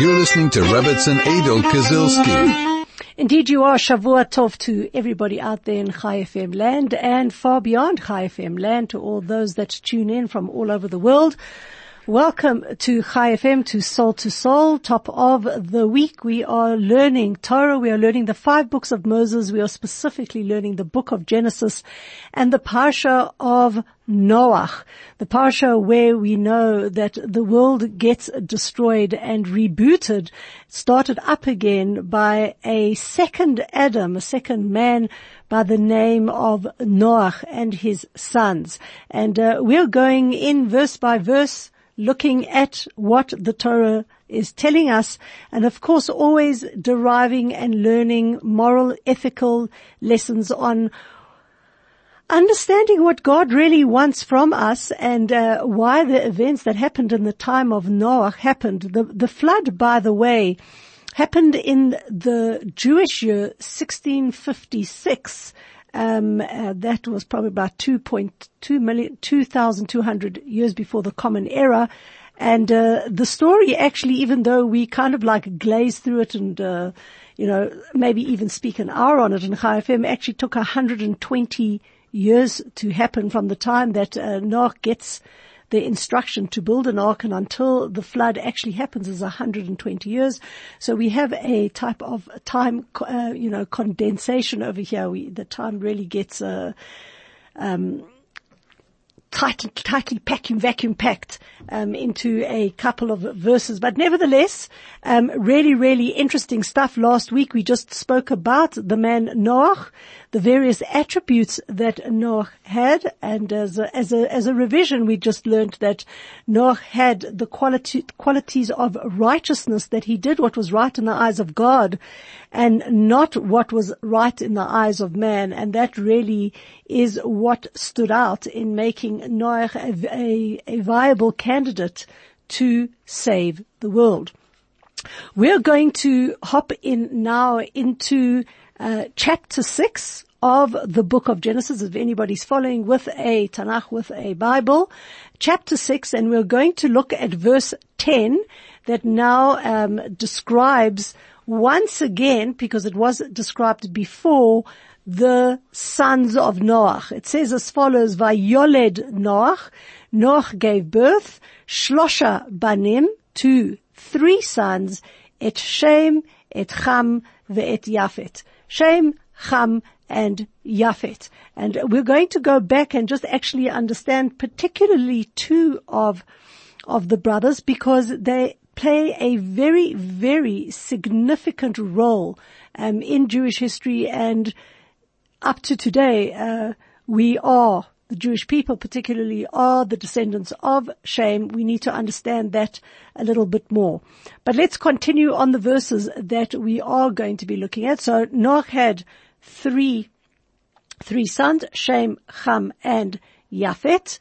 You're listening to Rebbitzin Adel Kazilski. Indeed, you are Shavua Tov to everybody out there in Chai FM land and far beyond Chai FM land to all those that tune in from all over the world. Welcome to Chai FM, to Soul to Soul, top of the week. We are learning Torah. We are learning the five books of Moses. We are specifically learning the book of Genesis and the Parsha of Noach. The Parsha where we know that the world gets destroyed and rebooted, started up again by a second Adam, a second man by the name of Noach and his sons. And uh, we're going in verse by verse looking at what the Torah is telling us and of course always deriving and learning moral, ethical lessons on understanding what God really wants from us and uh, why the events that happened in the time of Noah happened. The, the flood, by the way, happened in the Jewish year 1656. Um, uh, that was probably about 2.2 million, 2,200 years before the Common Era. And, uh, the story actually, even though we kind of like glaze through it and, uh, you know, maybe even speak an hour on it in Chai FM, actually took 120 years to happen from the time that uh, Noah gets the instruction to build an ark and until the flood actually happens is 120 years. So we have a type of time, uh, you know, condensation over here. We, the time really gets, uh, um, tightly, tightly packed, vacuum packed um, into a couple of verses. But nevertheless, um, really, really interesting stuff. Last week we just spoke about the man Noach, the various attributes that Noach had, and as a, as a, as a revision, we just learned that Noach had the quality, qualities of righteousness, that he did what was right in the eyes of God, and not what was right in the eyes of man, and that really is what stood out in making Noach a, a, a viable candidate to save the world. We're going to hop in now into uh, chapter six of the book of Genesis. If anybody's following with a Tanakh, with a Bible, chapter six, and we're going to look at verse 10 that now um, describes once again, because it was described before, the sons of Noach. It says as follows, Vayoled Noach, Noach gave birth, Shlosha Banim, to three sons, Et Shem, Et Cham, Ve'et Yafet. Shem, Cham, and Yafet. And we're going to go back and just actually understand particularly two of, of the brothers because they play a very, very significant role um, in Jewish history and up to today, uh, we are the Jewish people particularly are the descendants of Shem. We need to understand that a little bit more. But let's continue on the verses that we are going to be looking at. So Noach had three, three sons, Shem, Cham, and Yafet.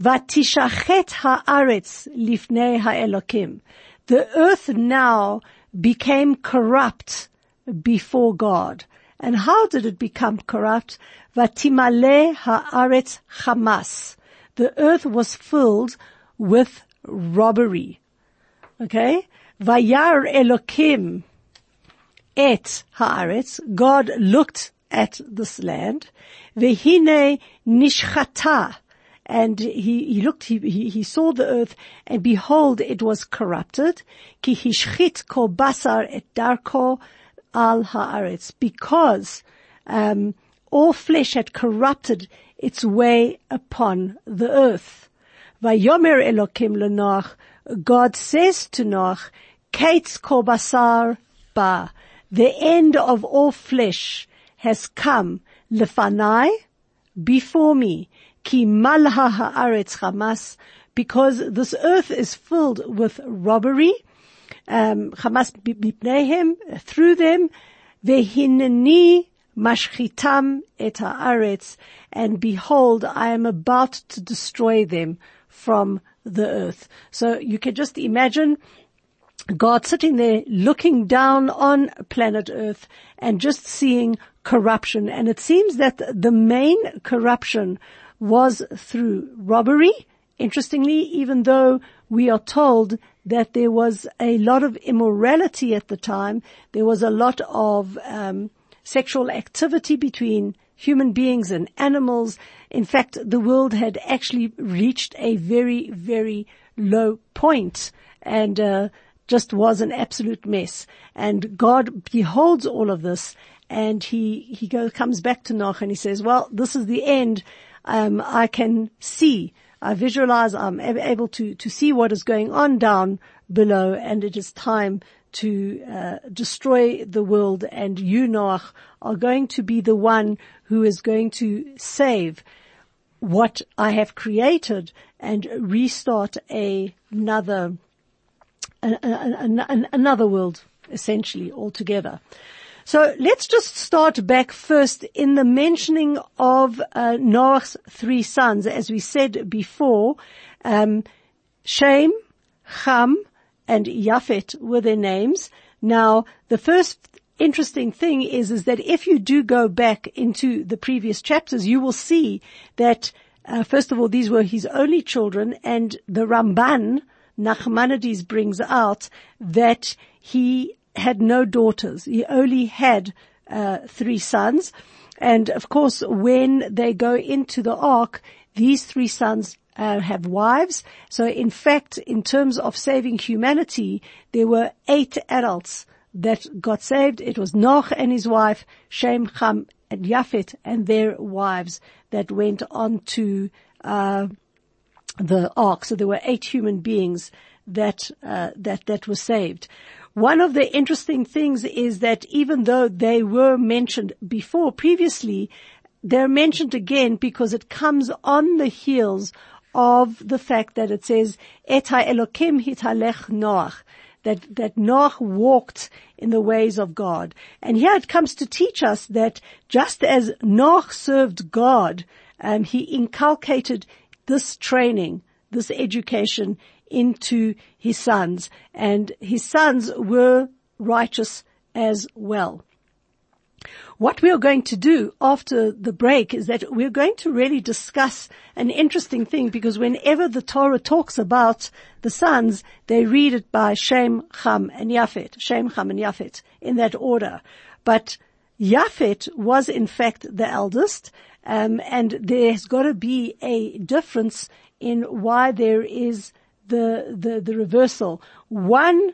Vatishachet haaretz lifnei haelokim. The earth now became corrupt before God. And how did it become corrupt? Vatimale haaretz chamas. The earth was filled with robbery. Okay? Vayar Elokim et haaretz. God looked at this land. Vehine nishchata. And he, he looked, he, he, saw the earth and behold, it was corrupted. Ki hishchit ko basar et darko al haaretz, because um, all flesh had corrupted its way upon the earth. Vayomer Elokim leNoach, God says to Noach, Kates kobasar ba, the end of all flesh has come, lefanai, before me, ki malha haaretz chamas, because this earth is filled with robbery, um, Hamas mipnehem, through them, vehineni mashchitam et haaretz, and behold, I am about to destroy them from the earth. So you can just imagine God sitting there looking down on planet earth and just seeing corruption. And it seems that the main corruption was through robbery. Interestingly, even though we are told that there was a lot of immorality at the time. There was a lot of um, sexual activity between human beings and animals. In fact, the world had actually reached a very, very low point and uh, just was an absolute mess. And God beholds all of this and he, he goes, comes back to Noach and he says, well, this is the end. Um, I can see, I visualize, I'm able to, to see what is going on down below and it is time to uh, destroy the world and you, Noach, are going to be the one who is going to save what I have created and restart a, another, another world essentially altogether. So let's just start back first in the mentioning of uh, Noach's three sons. As we said before, um, Shem, Ham, and Yafet were their names. Now, the first interesting thing is, is that if you do go back into the previous chapters, you will see that, uh, first of all, these were his only children, and the Ramban, Nachmanides brings out that he had no daughters. He only had uh, three sons. And of course, when they go into the ark, these three sons uh, have wives. So in fact, in terms of saving humanity, there were eight adults that got saved. It was Noach and his wife, Shem, Ham, and Yafet, and their wives that went on to uh, the ark. So there were eight human beings that uh, that that were saved. One of the interesting things is that even though they were mentioned before previously, they're mentioned again because it comes on the heels of the fact that it says, Et Elokim hitalech Noach, that, that Noach walked in the ways of God. And here it comes to teach us that just as Noach served God, um, he inculcated this training, this education into his sons and his sons were righteous as well. What we are going to do after the break is that we're going to really discuss an interesting thing because whenever the Torah talks about the sons, they read it by Shem, Ham, and Yafet. Shem, Ham, and Yafet in that order. But Yafet was in fact the eldest, um, and there's got to be a difference in why there is the, the, the reversal. One,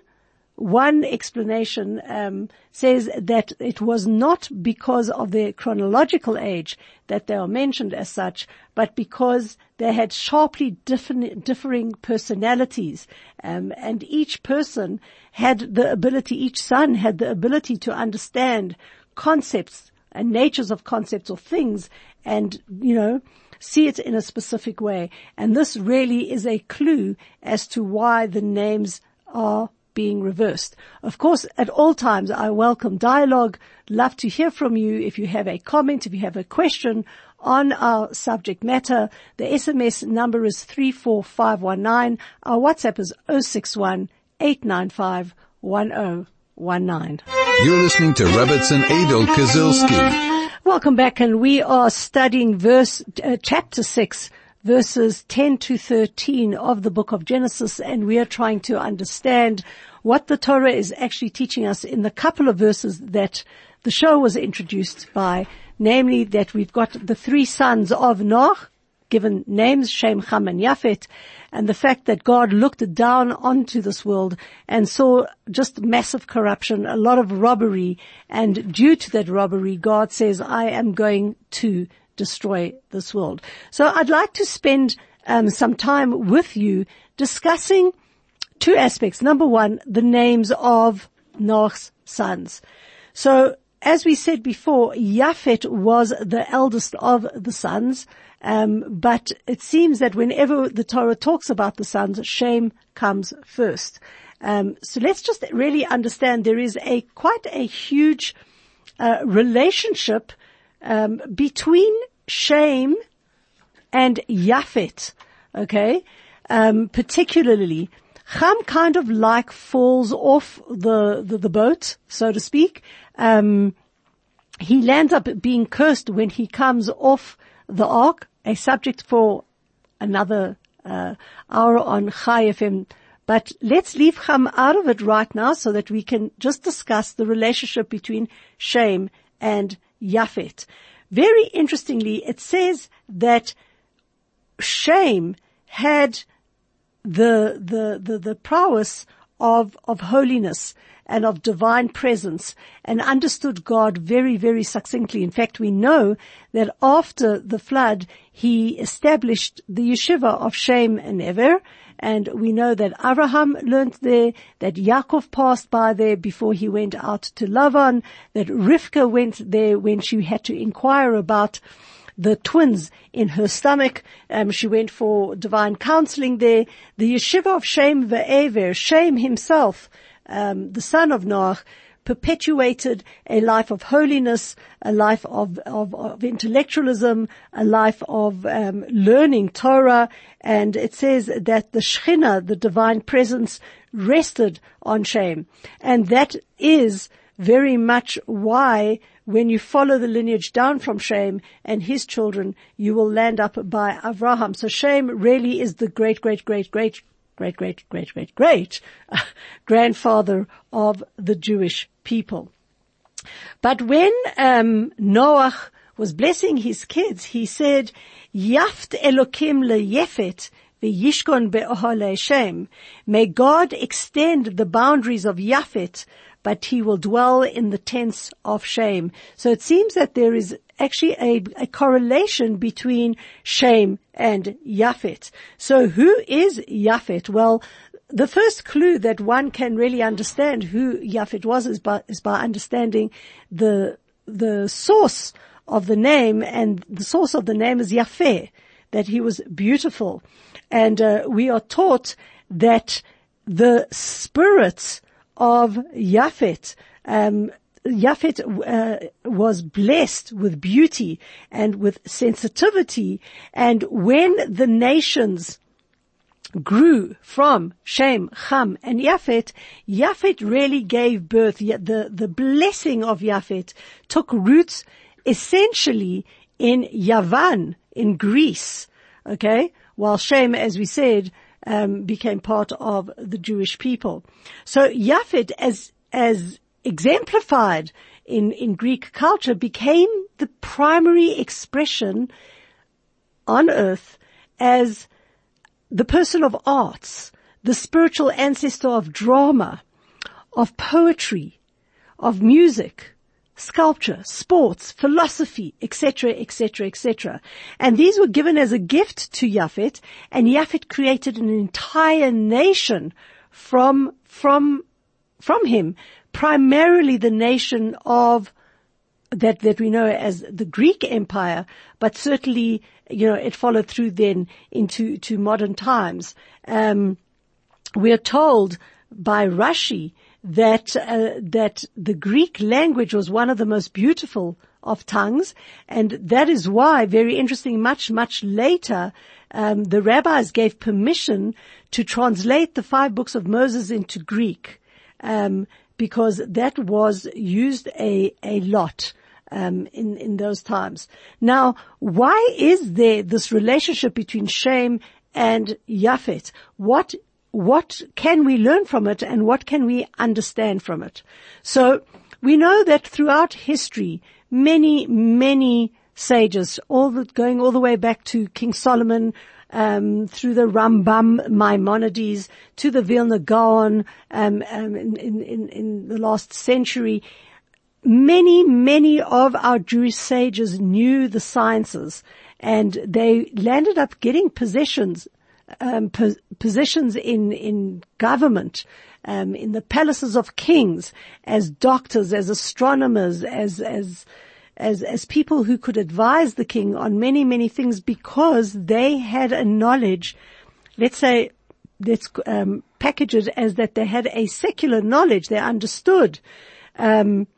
one explanation um, says that it was not because of their chronological age that they are mentioned as such, but because they had sharply differing personalities, um, and each person had the ability, each son had the ability to understand concepts and natures of concepts or things, and you know see it in a specific way. And this really is a clue as to why the names are being reversed. Of course, at all times, I welcome dialogue. Love to hear from you. If you have a comment, if you have a question on our subject matter, the SMS number is 34519. Our WhatsApp is 061 895 1019. You're listening to Rebbitzin Adol Kazilski. Welcome back and we are studying verse, uh, chapter 6 verses 10 to 13 of the book of Genesis and we are trying to understand what the Torah is actually teaching us in the couple of verses that the show was introduced by, namely that we've got the three sons of Noach, given names, Shem, Ham, and Yafet, and the fact that God looked down onto this world and saw just massive corruption, a lot of robbery, and due to that robbery, God says, I am going to destroy this world. So I'd like to spend um, some time with you discussing two aspects. Number one, the names of Noah's sons. So as we said before, Yafet was the eldest of the sons. Um, but it seems that whenever the Torah talks about the sons, Shem comes first. Um, so let's just really understand there is a quite a huge uh, relationship um, between Shem and Yafet. Okay, um, particularly. Ham kind of like falls off the, the, the boat, so to speak. Um, he lands up being cursed when he comes off the ark, a subject for another uh, hour on Chai FM But let's leave Ham out of it right now so that we can just discuss the relationship between Shem and Yafet. Very interestingly, it says that Shem had the, the, the, the prowess of, of holiness and of divine presence and understood God very, very succinctly. In fact, we know that after the flood, he established the yeshiva of Shem and Ever, and we know that Abraham learned there, that Yaakov passed by there before he went out to Lavan, that Rivka went there when she had to inquire about the twins in her stomach. Um, she went for divine counseling there. The yeshiva of Shem Ve'ever, Shem himself, um, the son of Noach, perpetuated a life of holiness, a life of, of, of intellectualism, a life of um, learning Torah, and it says that the Shekhinah, the divine presence, rested on Shem, and that is very much why when you follow the lineage down from Shem and his children, you will land up by Avraham. So Shem really is the great, great, great, great great, great, great, great, great grandfather of the Jewish people. But when um, Noach was blessing his kids, he said, "Yaft Elokim leyefet v'yishkon be'ohale Shem." May God extend the boundaries of Yafet but he will dwell in the tents of Shem. So it seems that there is actually a, a correlation between Shem and Yafet. So who is Yafet? Well, the first clue that one can really understand who Yafet was is by, is by understanding the, the source of the name and the source of the name is Yafeh, that he was beautiful. And uh, we are taught that the spirits of Yafet, um, Yafet uh, was blessed with beauty and with sensitivity, and when the nations grew from Shem, Ham, and Yafet, Yafet really gave birth. The, the blessing of Yafet took roots essentially in Yavan, in Greece. Okay? While Shem, as we said, um, became part of the Jewish people. So Yafet, as, as exemplified in, in Greek culture became the primary expression on earth as the person of arts, the spiritual ancestor of drama, of poetry, of music, sculpture, sports, philosophy, etc., etc., etc. And these were given as a gift to Yafet, and Yafet created an entire nation from, from, from him primarily the nation of that, that we know as the Greek Empire, but certainly, you know, it followed through then into, to modern times. Um, we are told by Rashi that, uh, that the Greek language was one of the most beautiful of tongues, and that is why, very interesting, much, much later, um, the rabbis gave permission to translate the five books of Moses into Greek. Um, because that was used a, a lot. Um, in in those times. Now, why is there this relationship between Shem and Yafet? What what can we learn from it, and what can we understand from it? So we know that throughout history, many many sages, all the, going all the way back to King Solomon, um, through the Rambam Maimonides to the Vilna Gaon um, um, in, in, in the last century. Many, many of our Jewish sages knew the sciences and they landed up getting positions, um, po- positions in, in government, um, in the palaces of kings as doctors, as astronomers, as, as, as, as people who could advise the king on many, many things because they had a knowledge, let's say, let's um, package it as that they had a secular knowledge. They understood um,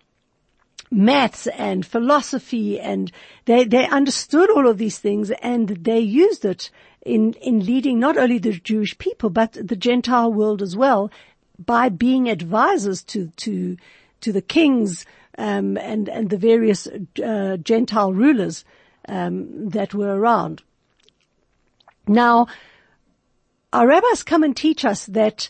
maths and philosophy, and they they understood all of these things, and they used it in in leading not only the Jewish people but the Gentile world as well by being advisors to to to the kings um, and and the various uh, Gentile rulers um, that were around. Now, our rabbis come and teach us that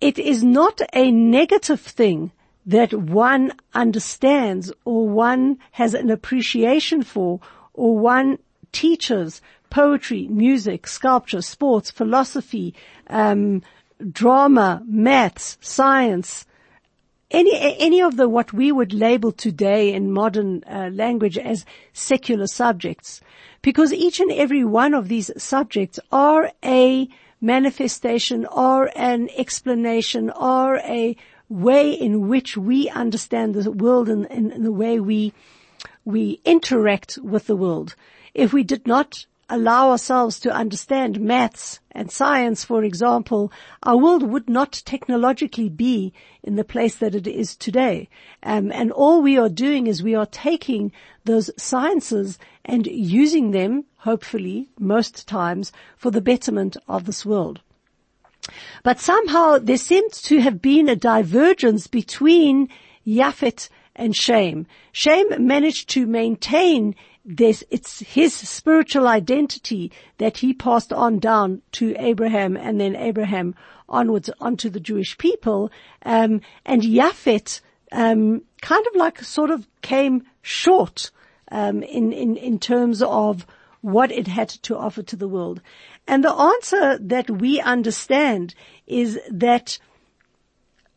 it is not a negative thing that one understands or one has an appreciation for or one teaches poetry, music, sculpture, sports, philosophy, um, drama, maths, science, any any of the what we would label today in modern uh, language as secular subjects, because each and every one of these subjects are a manifestation, are an explanation, are a way in which we understand the world and, and, the way we we interact with the world. If we did not allow ourselves to understand maths and science, for example, our world would not technologically be in the place that it is today. Um, and all we are doing is we are taking those sciences and using them, hopefully, most times, for the betterment of this world. But somehow there seems to have been a divergence between Yafet and Shem. Shem managed to maintain this, it's his spiritual identity that he passed on down to Abraham and then Abraham onwards onto the Jewish people. Um, and Yafet, um, kind of like sort of came short, um, in, in, in terms of what it had to offer to the world. And the answer that we understand is that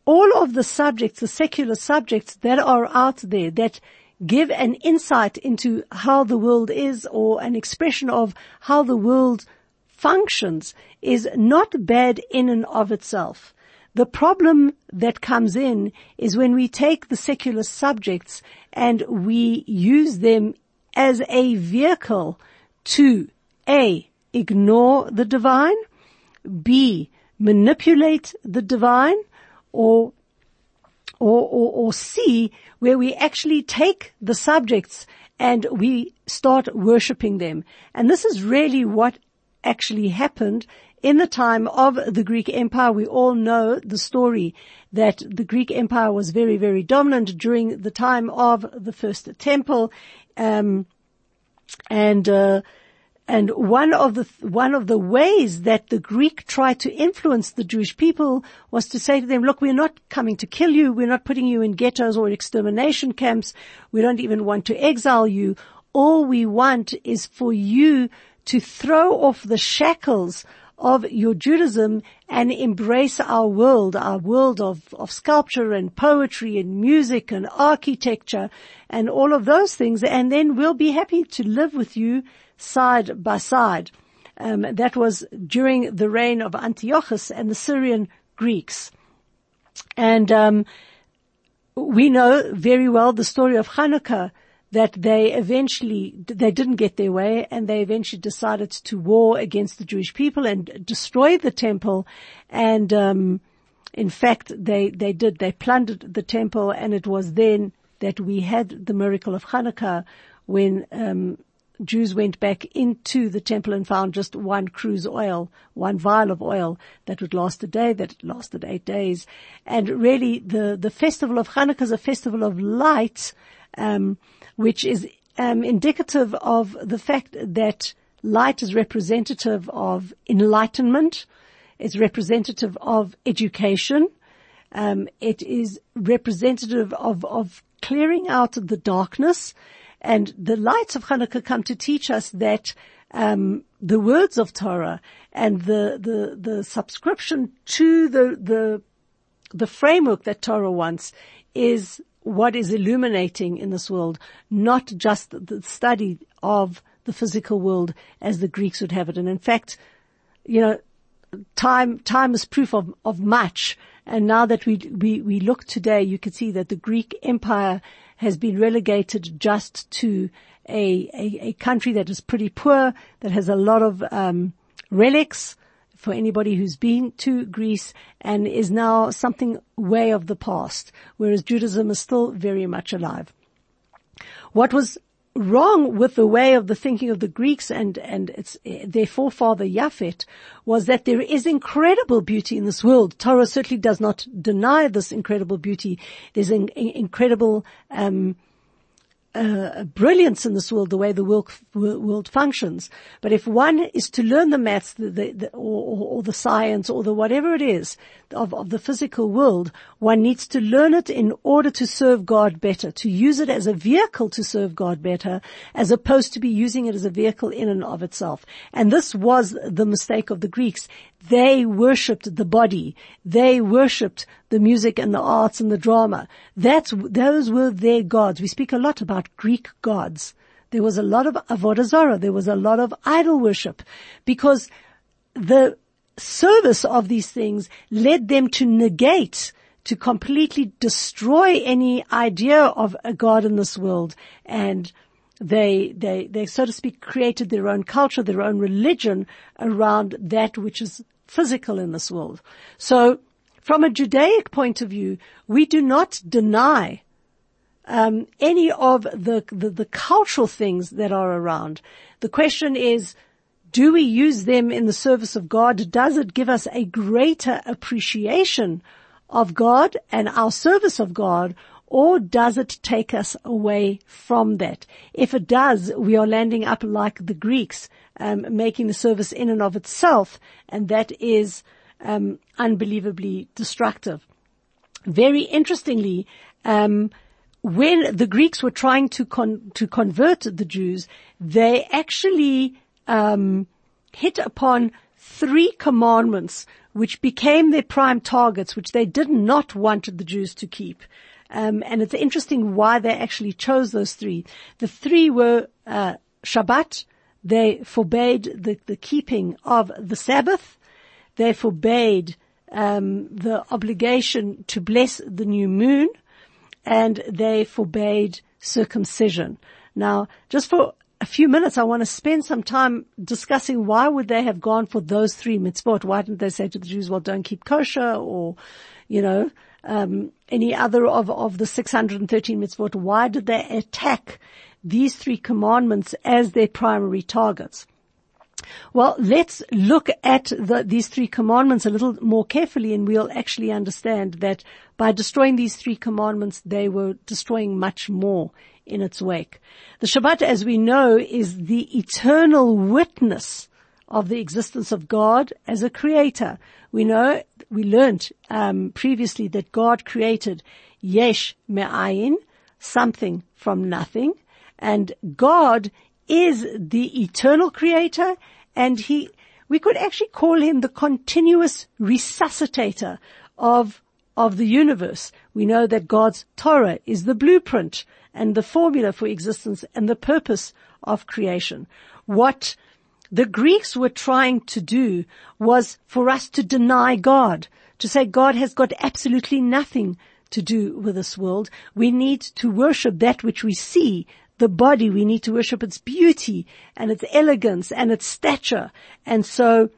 all of the subjects, the secular subjects that are out there that give an insight into how the world is or an expression of how the world functions is not bad in and of itself. The problem that comes in is when we take the secular subjects and we use them as a vehicle to A, ignore the divine, B, manipulate the divine, or or, or, or where we actually take the subjects and we start worshipping them. And this is really what actually happened in the time of the Greek Empire. We all know the story that the Greek Empire was very, very dominant during the time of the First Temple, um, and uh, and one of the, one of the ways that the Greek tried to influence the Jewish people was to say to them, look, we're not coming to kill you. We're not putting you in ghettos or extermination camps. We don't even want to exile you. All we want is for you to throw off the shackles of your Judaism and embrace our world, our world of, of sculpture and poetry and music and architecture and all of those things. And then we'll be happy to live with you side by side. Um, that was during the reign of Antiochus and the Syrian Greeks. And um, we know very well the story of Hanukkah that they eventually they didn't get their way and they eventually decided to war against the Jewish people and destroy the temple and um, in fact they they did they plundered the temple and it was then that we had the miracle of Hanukkah when um, Jews went back into the temple and found just one cruse oil, one vial of oil that would last a day, that lasted eight days. And really the, the festival of Hanukkah is a festival of light, um, which is um, indicative of the fact that light is representative of enlightenment, it's representative of education, um, it is representative of, of clearing out the darkness and the lights of Hanukkah come to teach us that um, the words of Torah and the the the subscription to the the the framework that Torah wants is what is illuminating in this world, not just the study of the physical world as the Greeks would have it. And in fact, you know, time time is proof of of much. And now that we we we look today, you can see that the Greek Empire has been relegated just to a, a, a country that is pretty poor, that has a lot of um, relics for anybody who's been to Greece and is now something way of the past, whereas Judaism is still very much alive. What was wrong with the way of the thinking of the Greeks and, and its, their forefather Yafet was that there is incredible beauty in this world. Torah certainly does not deny this incredible beauty. There's an incredible, um, brilliance in this world, the way the world, world functions. But if one is to learn the maths, the, the, the or, or, the science, or the whatever it is of, of the physical world, one needs to learn it in order to serve God better, to use it as a vehicle to serve God better, as opposed to be using it as a vehicle in and of itself. And this was the mistake of the Greeks. They worshipped the body. They worshipped the music and the arts and the drama. That's, those were their gods. We speak a lot about Greek gods. There was a lot of avodah zarah. There was a lot of idol worship because the service of these things led them to negate to completely destroy any idea of a God in this world. And they, they, they, so to speak, created their own culture, their own religion around that which is physical in this world. So from a Judaic point of view, we do not deny um, any of the, the, the cultural things that are around. The question is, do we use them in the service of God? Does it give us a greater appreciation of God and our service of God, or does it take us away from that? If it does, we are landing up like the Greeks, um, making the service in and of itself, and that is um, unbelievably destructive. Very interestingly, um, when the Greeks were trying to con- to convert the Jews, they actually um, hit upon three commandments which became their prime targets, which they did not want the Jews to keep. Um, and it's interesting why they actually chose those three. The three were uh, Shabbat. They forbade the, the keeping of the Sabbath. They forbade um, the obligation to bless the new moon, and they forbade circumcision. Now, just for a few minutes, I want to spend some time discussing why would they have gone for those three mitzvot? Why didn't they say to the Jews, well, don't keep kosher or, you know, um, any other of, of the 613 mitzvot. Why did they attack these three commandments as their primary targets? Well, let's look at the, these three commandments a little more carefully and we'll actually understand that by destroying these three commandments, they were destroying much more in its wake. The Shabbat, as we know, is the eternal witness of the existence of God as a creator. We know, we learned um, previously that God created yesh me'ayin, something from nothing, and God is the eternal creator, and he, we could actually call him the continuous resuscitator of, of the universe. We know that God's Torah is the blueprint and the formula for existence and the purpose of creation. What the Greeks were trying to do was for us to deny God, to say God has got absolutely nothing to do with this world. We need to worship that which we see, the body. We need to worship its beauty and its elegance and its stature. And so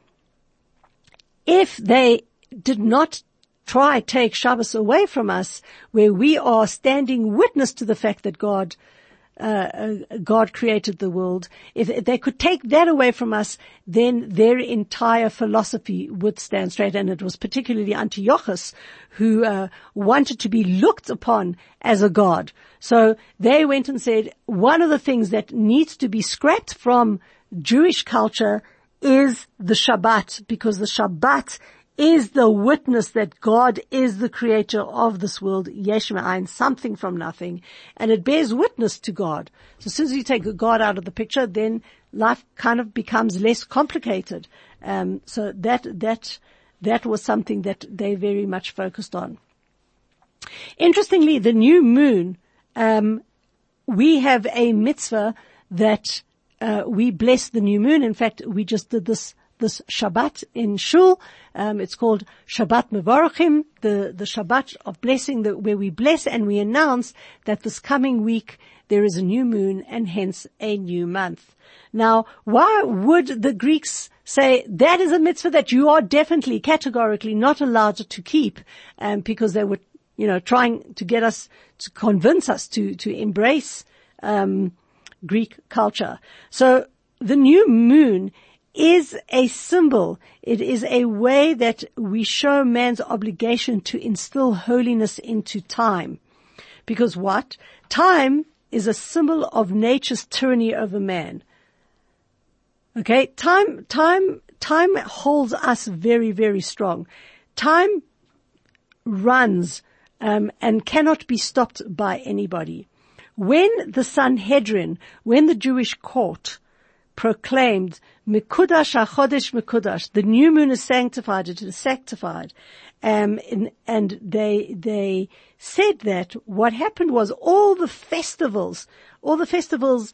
if they did not try take Shabbos away from us, where we are standing witness to the fact that God uh, uh, God created the world. If, they could take that away from us, then their entire philosophy would stand straight. And it was particularly Antiochus who uh, wanted to be looked upon as a god. So they went and said, one of the things that needs to be scrapped from Jewish culture is the Shabbat, because the Shabbat is the witness that God is the creator of this world, yesh me'ayin, something from nothing, and it bears witness to God. So as soon as you take God out of the picture, then life kind of becomes less complicated. Um, so that, that, that was something that they very much focused on. Interestingly, the new moon, um, we have a mitzvah that uh, we bless the new moon. In fact, we just did this this Shabbat in Shul. Um, it's called Shabbat Mevorachim, the, the Shabbat of blessing, the, where we bless and we announce that this coming week there is a new moon and hence a new month. Now, why would the Greeks say that is a mitzvah that you are definitely, categorically not allowed to keep, um, because they were, you know, trying to get us to convince us to to embrace um, Greek culture. So the new moon is a symbol. It is a way that we show man's obligation to instill holiness into time. Because what? Time is a symbol of nature's tyranny over man. Okay, time, time, time holds us very, very strong. Time runs um, and cannot be stopped by anybody. When the Sanhedrin, when the Jewish court proclaimed Mikudash Achodesh Mikudash, the new moon is sanctified, it is sanctified, um, in, and they they said that what happened was all the festivals, all the festivals,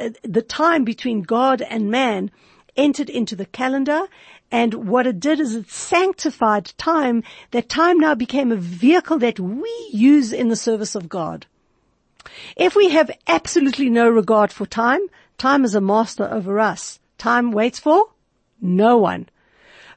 uh, the time between God and man entered into the calendar and what it did is it sanctified time. That time now became a vehicle that we use in the service of God. If we have absolutely no regard for time, time is a master over us. Time waits for no one.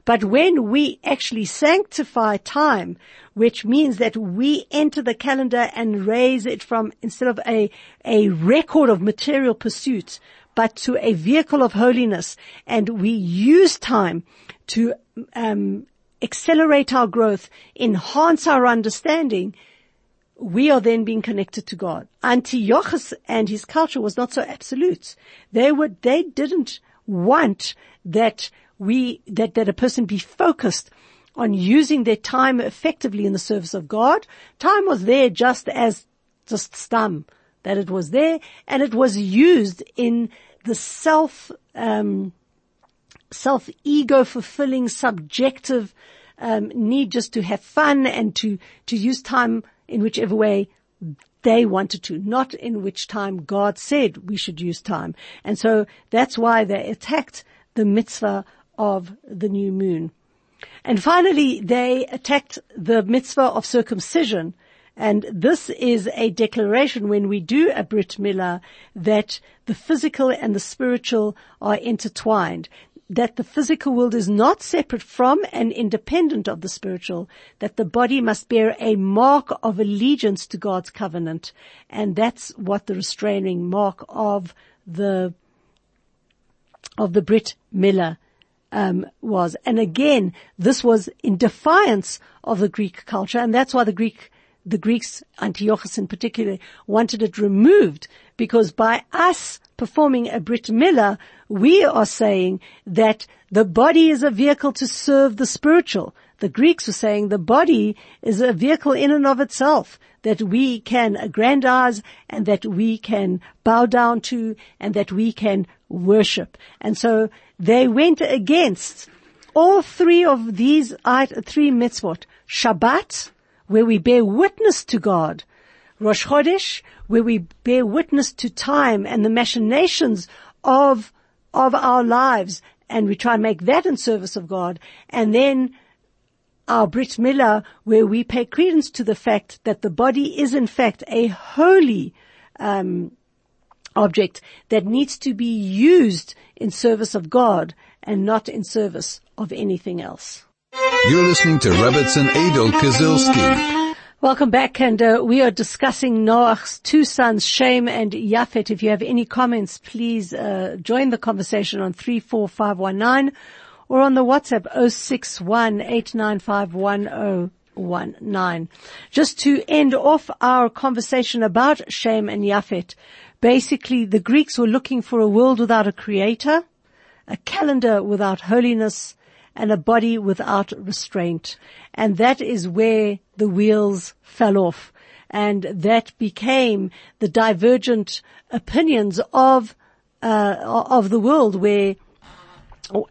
But when we actually sanctify time, which means that we enter the calendar and raise it from, instead of a, a record of material pursuits, but to a vehicle of holiness, and we use time to um, accelerate our growth, enhance our understanding, we are then being connected to God. Antiochus and his culture was not so absolute. They were, they didn't want that we, that, that a person be focused on using their time effectively in the service of God. Time was there just as just stum, that it was there and it was used in the self, um, self ego fulfilling subjective, um, need just to have fun and to, to use time in whichever way they wanted to, not in which time God said we should use time. And so that's why they attacked the mitzvah of the new moon. And finally, they attacked the mitzvah of circumcision. And this is a declaration when we do a Brit Milah that the physical and the spiritual are intertwined that the physical world is not separate from and independent of the spiritual, that the body must bear a mark of allegiance to God's covenant. And that's what the restraining mark of the, of the Brit Milah um, was. And again, this was in defiance of the Greek culture, and that's why the Greek the Greeks, Antiochus in particular, wanted it removed because by us performing a Brit Milah, we are saying that the body is a vehicle to serve the spiritual. The Greeks were saying the body is a vehicle in and of itself that we can aggrandize and that we can bow down to and that we can worship. And so they went against all three of these three mitzvot. Shabbat, where we bear witness to God. Rosh Chodesh, where we bear witness to time and the machinations of, of our lives, and we try and make that in service of God. And then our Brit Milah, where we pay credence to the fact that the body is in fact a holy um, object that needs to be used in service of God and not in service of anything else. You're listening to Rebbitzin Adol Kazilski. Welcome back, and uh, we are discussing Noach's two sons, Shem and Yafet. If you have any comments, please uh, join the conversation on 34519 or on the WhatsApp 061 Just to end off our conversation about Shem and Yafet, basically the Greeks were looking for a world without a creator, a calendar without holiness, and a body without restraint. And that is where the wheels fell off. And that became the divergent opinions of, uh, of the world where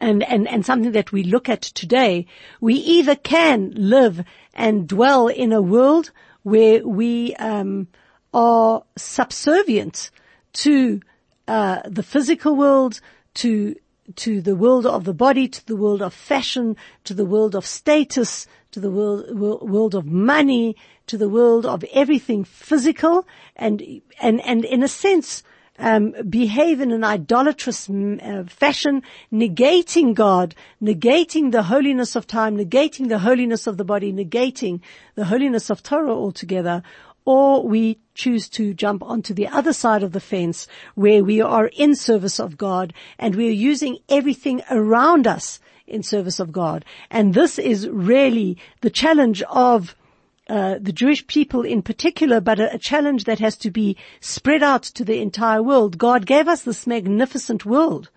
and, and, and something that we look at today, we either can live and dwell in a world where we um, are subservient to uh, the physical world, to to the world of the body, to the world of fashion, to the world of status, to the world, world of money, to the world of everything physical and, and, and in a sense, um, behave in an idolatrous uh, fashion, negating God, negating the holiness of time, negating the holiness of the body, negating the holiness of Torah altogether, or we choose to jump onto the other side of the fence where we are in service of God and we are using everything around us in service of God. And this is really the challenge of uh, the Jewish people in particular, but a, a, challenge that has to be spread out to the entire world. God gave us this magnificent world.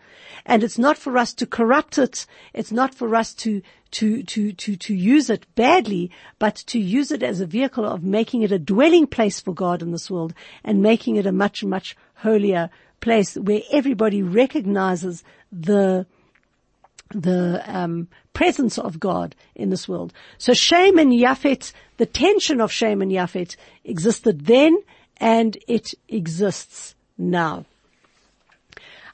And it's not for us to corrupt it. It's not for us to, to, to, to, to use it badly, but to use it as a vehicle of making it a dwelling place for God in this world and making it a much, much holier place where everybody recognizes the, the um, presence of God in this world. So Shem and Yafet, the tension of Shem and Yafet existed then and it exists now.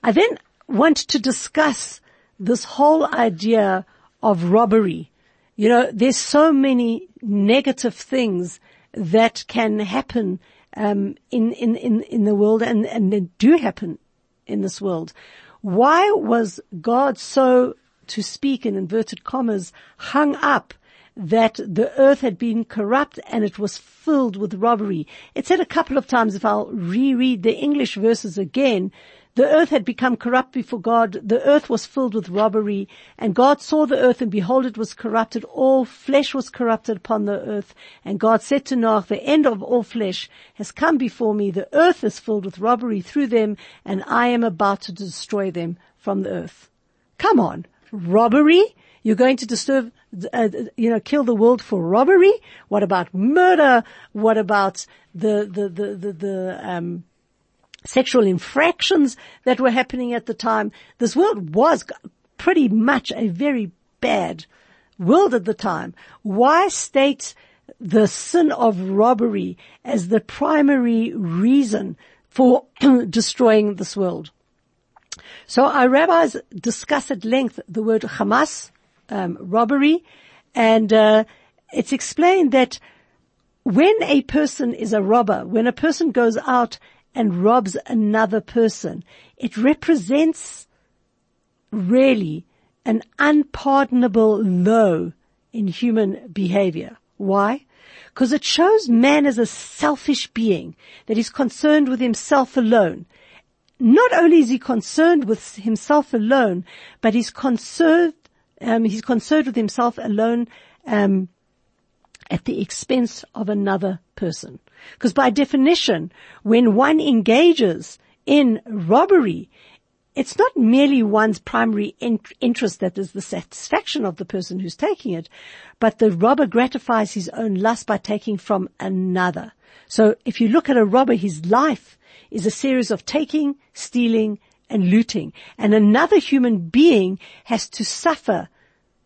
I then want to discuss this whole idea of robbery. You know, there's so many negative things that can happen um, in, in, in, in the world and, and do happen in this world. Why was God so to speak in inverted commas, hung up that the earth had been corrupt and it was filled with robbery. It said a couple of times, if I'll reread the English verses again, the earth had become corrupt before God. The earth was filled with robbery and God saw the earth and behold it was corrupted. All flesh was corrupted upon the earth. And God said to Noah, the end of all flesh has come before me. The earth is filled with robbery through them and I am about to destroy them from the earth. Come on robbery? You're going to disturb, uh, you know, kill the world for robbery? What about murder? What about the, the, the, the, the um, sexual infractions that were happening at the time? This world was pretty much a very bad world at the time. Why state the sin of robbery as the primary reason for destroying this world? So our rabbis discuss at length the word Hamas, um, robbery, and uh, it's explained that when a person is a robber, when a person goes out and robs another person, it represents really an unpardonable low in human behavior. Why? Because it shows man as a selfish being that is concerned with himself alone not only is he concerned with himself alone, but he's concerned, um, he's concerned with himself alone, um, at the expense of another person. Because by definition, when one engages in robbery, it's not merely one's primary interest that is the satisfaction of the person who's taking it, but the robber gratifies his own lust by taking from another. So if you look at a robber, his life is a series of taking, stealing, and looting. And another human being has to suffer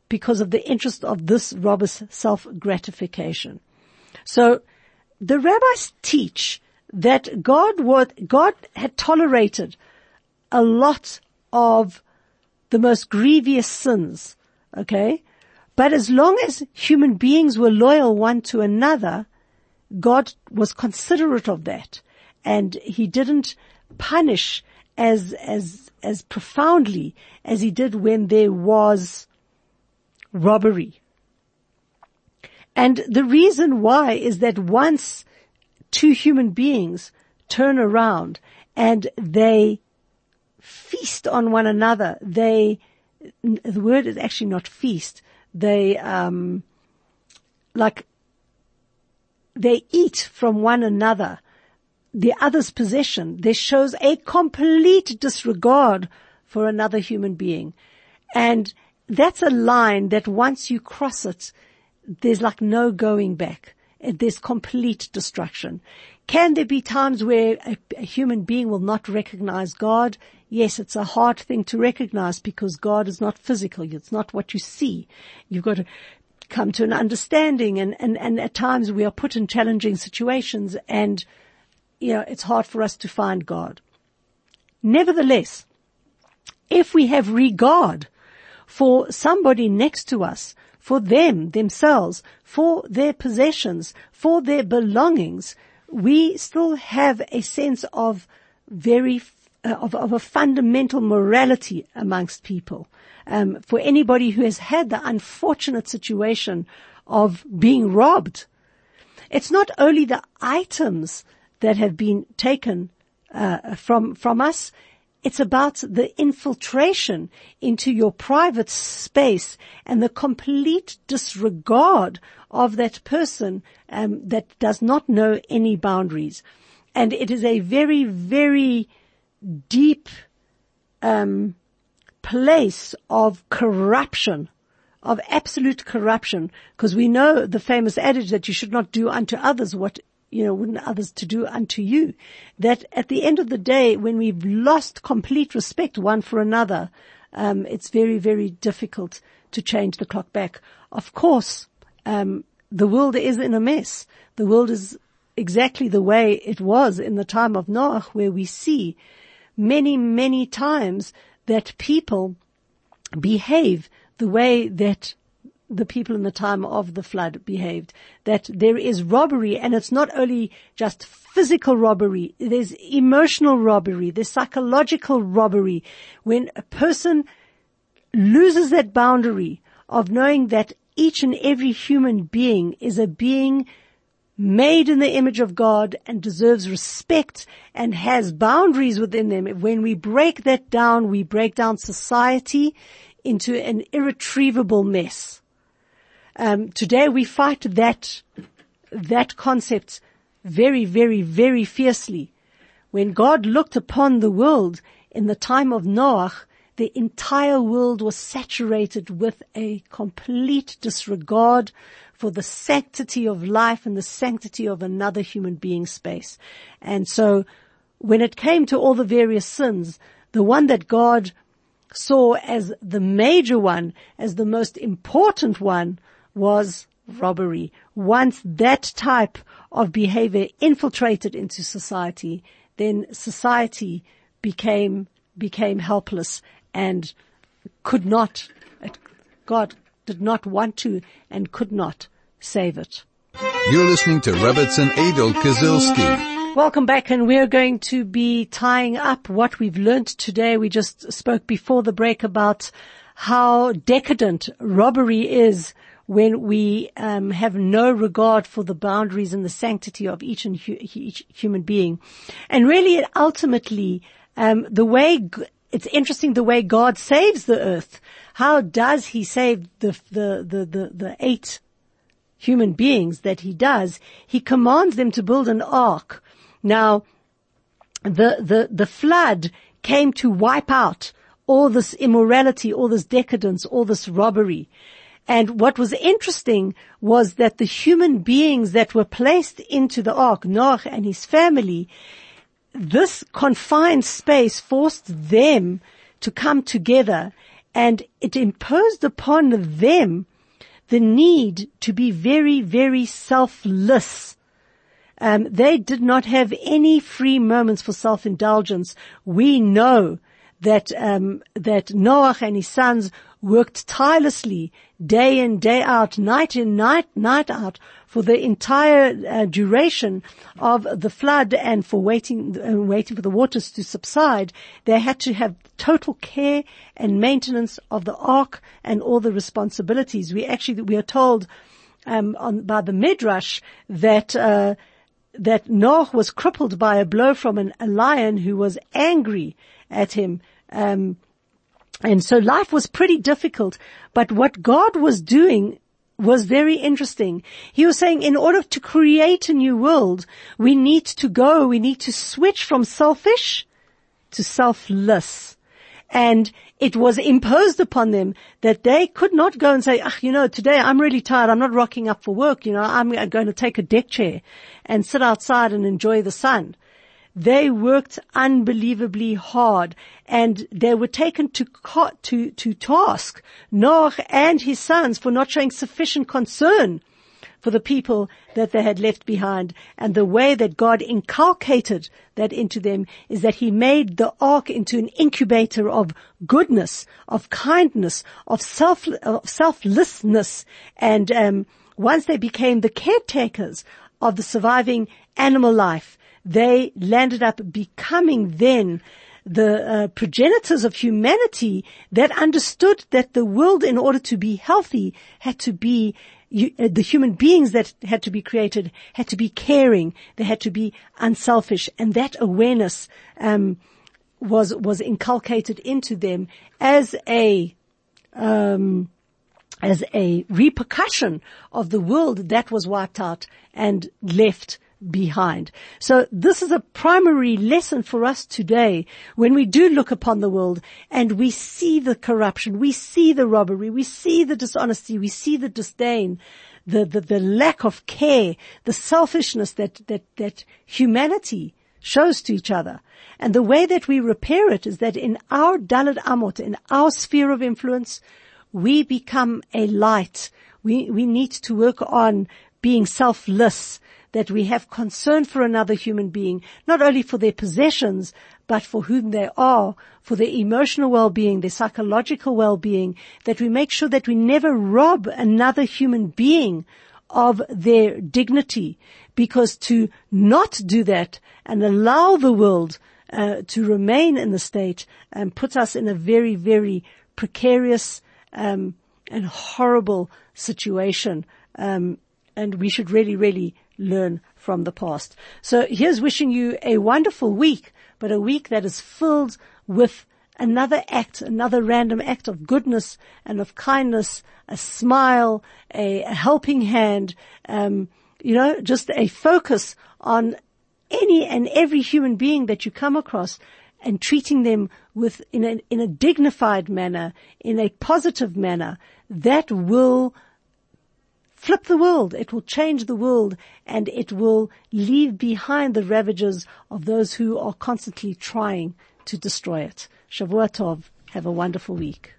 because of the interest of this robber's self-gratification. So the rabbis teach that God would, God had tolerated a lot of the most grievous sins, okay? But as long as human beings were loyal one to another, God was considerate of that and he didn't punish as, as, as profoundly as he did when there was robbery. And the reason why is that once two human beings turn around and they feast on one another, they, the word is actually not feast, they, um, like, they eat from one another the other's possession. This shows a complete disregard for another human being. And that's a line that once you cross it, there's like no going back. There's complete destruction. Can there be times where a, a, human being will not recognize God? Yes, it's a hard thing to recognize because God is not physical. It's not what you see. You've got to come to an understanding and, and, and at times we are put in challenging situations and you know, it's hard for us to find God. Nevertheless, if we have regard for somebody next to us, for them, themselves, for their possessions, for their belongings, we still have a sense of very, uh, of, of, a fundamental morality amongst people. Um, for anybody who has had the unfortunate situation of being robbed, it's not only the items that have been taken uh, from from us, It's about the infiltration into your private space and the complete disregard of that person um, that does not know any boundaries. And it is a very, very deep um, place of corruption, of absolute corruption, because we know the famous adage that you should not do unto others what you know, wouldn't others to do unto you. That at the end of the day, when we've lost complete respect one for another, um, it's very, very difficult to change the clock back. Of course, um, the world is in a mess. The world is exactly the way it was in the time of Noah, where we see many, many times that people behave the way that the people in the time of the flood behaved. That there is robbery and it's not only just physical robbery, there's emotional robbery, there's psychological robbery. When a person loses that boundary of knowing that each and every human being is a being made in the image of God and deserves respect and has boundaries within them. When we break that down, we break down society into an irretrievable mess. Um, today we fight that that concept very, very, very fiercely. When God looked upon the world in the time of Noah, the entire world was saturated with a complete disregard for the sanctity of life and the sanctity of another human being space. And so when it came to all the various sins, the one that God saw as the major one, as the most important one, was robbery. Once that type of behavior infiltrated into society, then society became, became helpless and could not, God did not want to and could not save it. You're listening to Rebbitzin Adol Kazilski. Welcome back and we're going to be tying up what we've learned today. We just spoke before the break about how decadent robbery is when we um, have no regard for the boundaries and the sanctity of each and hu- each human being, and really, ultimately, um, the way it's interesting the way God saves the earth. How does He save the the the the, the eight human beings that He does? He commands them to build an ark. Now, the the the flood came to wipe out all this immorality, all this decadence, all this robbery. And what was interesting was that the human beings that were placed into the ark, Noah and his family, this confined space forced them to come together and it imposed upon them the need to be very, very selfless. Um, they did not have any free moments for self-indulgence. We know that um, that Noah and his sons worked tirelessly day in, day out, night in, night, night out for the entire uh, duration of the flood and for waiting, uh, waiting for the waters to subside. They had to have total care and maintenance of the ark and all the responsibilities. We actually, we are told, um, on, by the Midrash that, uh, that Noah was crippled by a blow from an, a lion who was angry at him. Um, and so life was pretty difficult, but what God was doing was very interesting. He was saying in order to create a new world, we need to go, we need to switch from selfish to selfless. And it was imposed upon them that they could not go and say, ah, you know, today I'm really tired. I'm not rocking up for work. You know, I'm going to take a deck chair and sit outside and enjoy the sun. They worked unbelievably hard and they were taken to, to, to task, Noah and his sons for not showing sufficient concern for the people that they had left behind. And the way that God inculcated that into them is that he made the ark into an incubator of goodness, of kindness, of self, of selflessness. And, um, once they became the caretakers of the surviving animal life, they landed up becoming then the uh, progenitors of humanity that understood that the world, in order to be healthy, had to be you, uh, the human beings that had to be created had to be caring. They had to be unselfish, and that awareness um, was, was inculcated into them as a, um, as a repercussion of the world that was wiped out and left behind. So this is a primary lesson for us today when we do look upon the world and we see the corruption, we see the robbery, we see the dishonesty, we see the disdain, the, the, the lack of care, the selfishness that, that, that humanity shows to each other. And the way that we repair it is that in our Dalet Amot, in our sphere of influence, we become a light. We, we need to work on being selfless, that we have concern for another human being, not only for their possessions, but for whom they are, for their emotional well-being, their psychological well-being, that we make sure that we never rob another human being of their dignity, because to not do that and allow the world uh, to remain in the state and put us in a very, very precarious um, and horrible situation. Um, and we should really, really learn from the past. So here's wishing you a wonderful week, but a week that is filled with another act, another random act of goodness and of kindness, a smile, a, a helping hand, um, you know, just a focus on any and every human being that you come across and treating them with in a, in a dignified manner, in a positive manner, that will flip the world. It will change the world and it will leave behind the ravages of those who are constantly trying to destroy it. Shavua Tov. Have a wonderful week.